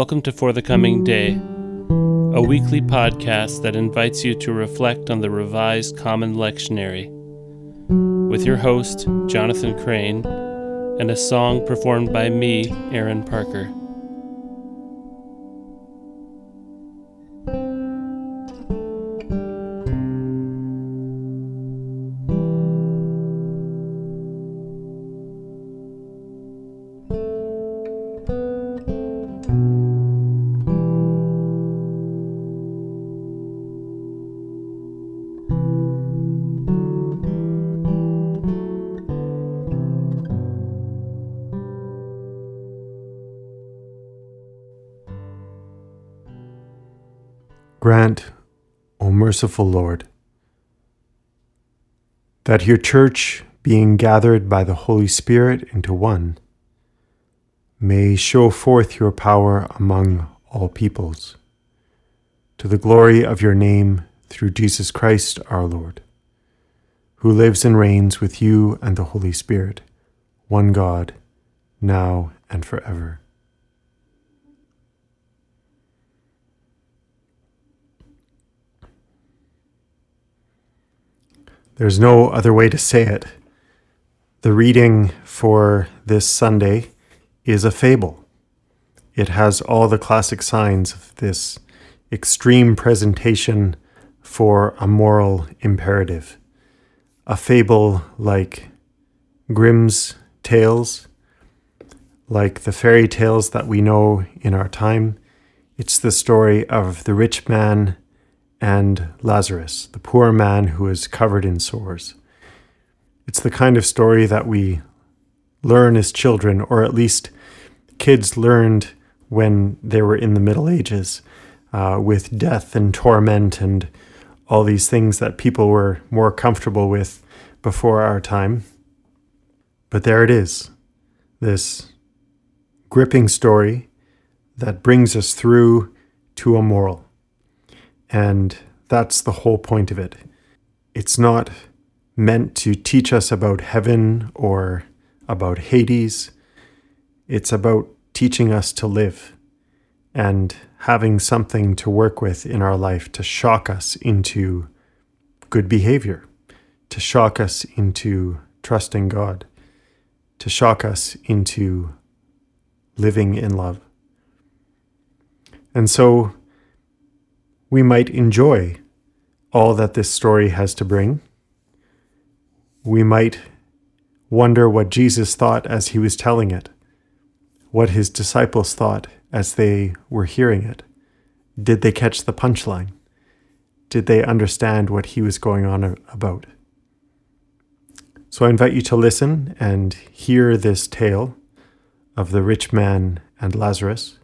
Welcome to For the Coming Day, a weekly podcast that invites you to reflect on the Revised Common Lectionary, with your host, Jonathan Crane, and a song performed by me, Aaron Parker. Grant, O merciful Lord, that your church, being gathered by the Holy Spirit into one, may show forth your power among all peoples, to the glory of your name through Jesus Christ our Lord, who lives and reigns with you and the Holy Spirit, one God, now and forever. There's no other way to say it. The reading for this Sunday is a fable. It has all the classic signs of this extreme presentation for a moral imperative. A fable like Grimm's tales, like the fairy tales that we know in our time. It's the story of the rich man and Lazarus, the poor man who is covered in sores. It's the kind of story that we learn as children, or at least kids learned when they were in the Middle Ages, uh, with death and torment and all these things that people were more comfortable with before our time. But there it is this gripping story that brings us through to a moral. And that's the whole point of it. It's not meant to teach us about heaven or about Hades. It's about teaching us to live and having something to work with in our life to shock us into good behavior, to shock us into trusting God, to shock us into living in love. And so we might enjoy all that this story has to bring. We might wonder what Jesus thought as he was telling it, what his disciples thought as they were hearing it. Did they catch the punchline? Did they understand what he was going on about? So I invite you to listen and hear this tale of the rich man and Lazarus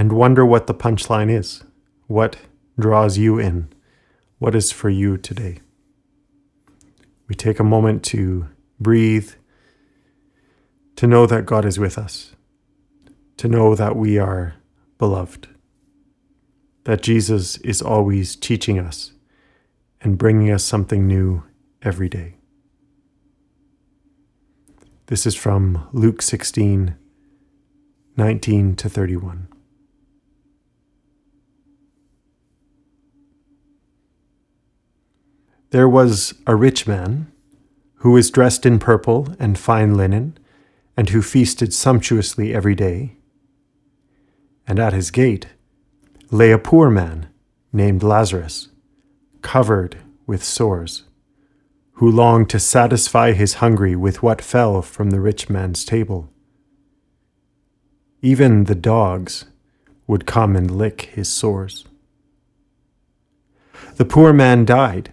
and wonder what the punchline is. What draws you in? What is for you today? We take a moment to breathe, to know that God is with us, to know that we are beloved, that Jesus is always teaching us and bringing us something new every day. This is from Luke 16, 19 to 31. There was a rich man who was dressed in purple and fine linen, and who feasted sumptuously every day. And at his gate lay a poor man named Lazarus, covered with sores, who longed to satisfy his hunger with what fell from the rich man's table. Even the dogs would come and lick his sores. The poor man died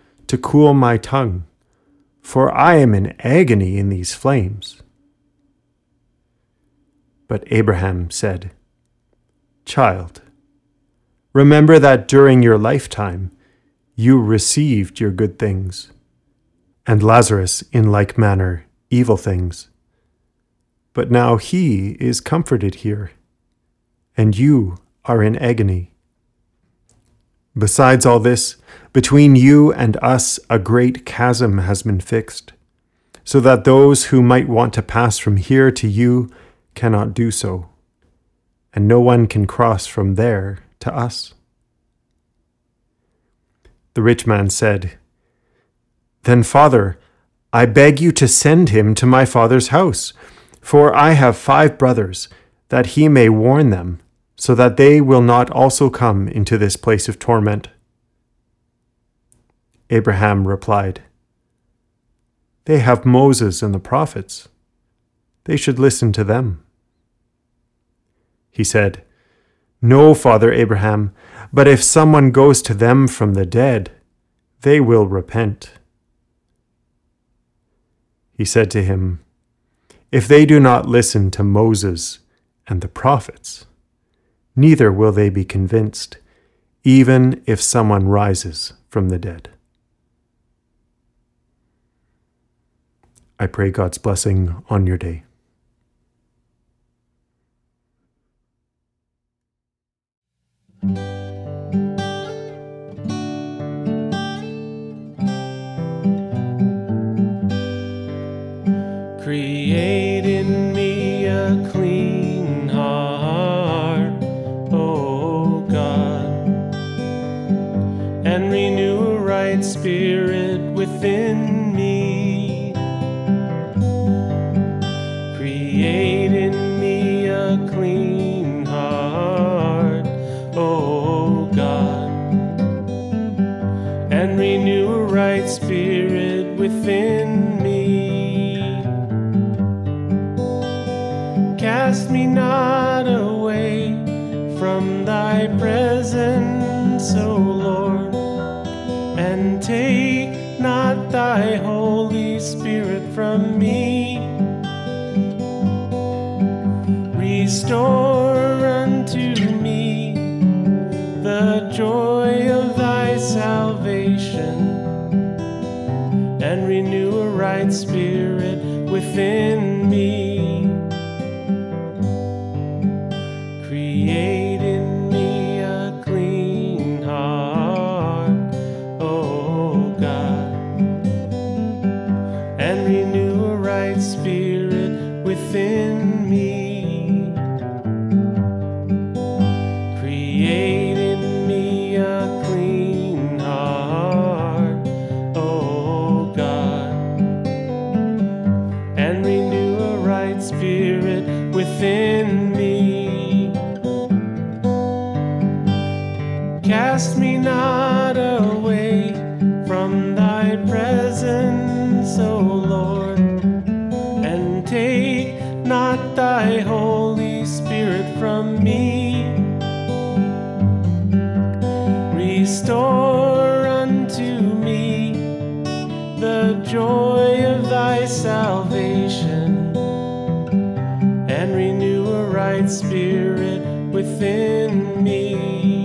to cool my tongue, for I am in agony in these flames. But Abraham said, Child, remember that during your lifetime you received your good things, and Lazarus in like manner evil things. But now he is comforted here, and you are in agony. Besides all this, between you and us a great chasm has been fixed, so that those who might want to pass from here to you cannot do so, and no one can cross from there to us. The rich man said, Then, father, I beg you to send him to my father's house, for I have five brothers, that he may warn them, so that they will not also come into this place of torment. Abraham replied, They have Moses and the prophets. They should listen to them. He said, No, Father Abraham, but if someone goes to them from the dead, they will repent. He said to him, If they do not listen to Moses and the prophets, neither will they be convinced, even if someone rises from the dead. I pray God's blessing on your day. Spirit within me. Create in me a clean heart, O God, and renew a right spirit within me. Cast me not away from thy presence, O Lord, take not thy Holy Spirit from me. Restore unto me the joy of thy salvation, and renew a right spirit within me. Create and renew a right spirit within me.